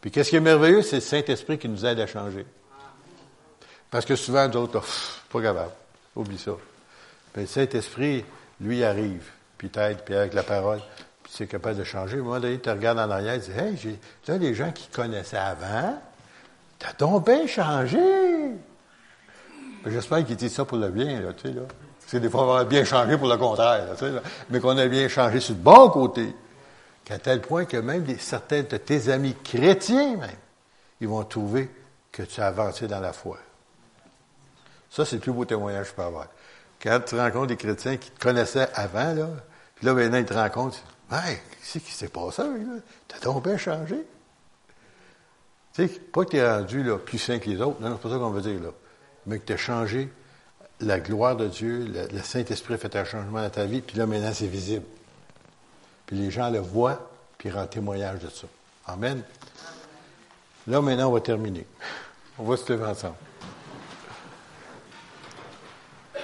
Puis qu'est-ce qui est merveilleux, c'est le Saint-Esprit qui nous aide à changer. Parce que souvent, d'autres, pas capable. Oublie ça. Mais le Saint-Esprit, lui, arrive, puis t'aide, puis avec la parole, puis c'est capable de changer. À un moment donné, tu regardes en arrière, tu dis, hey, j'ai, là, les gens qui connaissaient avant, t'as donc bien changé. J'espère qu'il dit ça pour le bien, là, tu sais, là. C'est des fois, on va bien changer pour le contraire, sais, mais qu'on a bien changé sur le bon côté. Qu'à tel point que même certains de tes amis chrétiens, même, ils vont trouver que tu as avancé dans la foi. Ça, c'est le plus beau témoignage que je peux avoir. Quand tu rencontres des chrétiens qui te connaissaient avant, là, puis là, maintenant, ils te rencontrent, hey, qu'est-ce qui s'est passé, là? T'as donc bien changé. Tu sais, pas que tu es rendu plus sain que les autres, c'est pas ça qu'on veut dire, là. Mais que tu as changé la gloire de Dieu, le, Saint-Esprit fait un changement dans ta vie, puis là, maintenant, c'est visible. Puis les gens le voient, puis rendent témoignage de ça. Amen. Là, maintenant, on va terminer. On va se lever ensemble.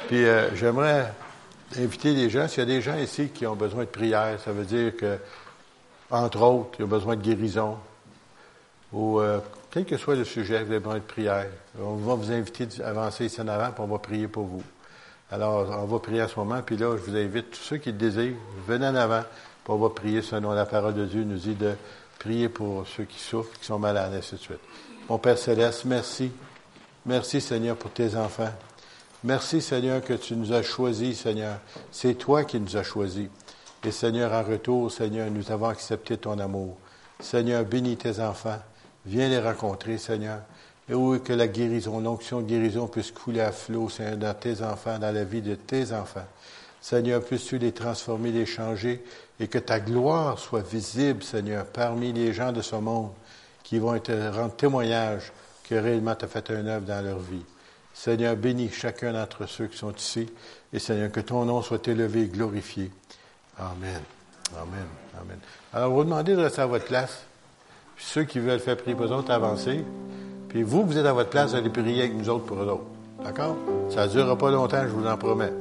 Puis euh, j'aimerais inviter les gens, s'il y a des gens ici qui ont besoin de prière, ça veut dire que, entre autres, ils ont besoin de guérison, ou euh, quel que soit le sujet, vous avez besoin de prière. On va vous inviter à avancer ici en avant, puis on va prier pour vous. Alors, on va prier à ce moment, puis là, je vous invite, tous ceux qui le désirent, venez en avant, puis on va prier selon la parole de Dieu, nous dit de prier pour ceux qui souffrent, qui sont malades, ainsi de suite. Mon Père Céleste, merci. Merci, Seigneur, pour tes enfants. Merci, Seigneur, que tu nous as choisis, Seigneur. C'est toi qui nous as choisis. Et Seigneur, en retour, Seigneur, nous avons accepté ton amour. Seigneur, bénis tes enfants. Viens les rencontrer, Seigneur. Et oui, que la guérison, l'onction de guérison puisse couler à flot, Seigneur, dans tes enfants, dans la vie de tes enfants. Seigneur, puisses-tu les transformer, les changer, et que ta gloire soit visible, Seigneur, parmi les gens de ce monde qui vont te rendre témoignage que réellement tu as fait un œuvre dans leur vie. Seigneur, bénis chacun d'entre ceux qui sont ici. Et Seigneur, que ton nom soit élevé et glorifié. Amen. Amen. Amen. Alors, vous demandez de rester à votre place. Puis ceux qui veulent faire prier pour eux autres, avancez. Puis vous, vous êtes à votre place, allez prier avec nous autres pour eux autres. D'accord? Ça ne durera pas longtemps, je vous en promets.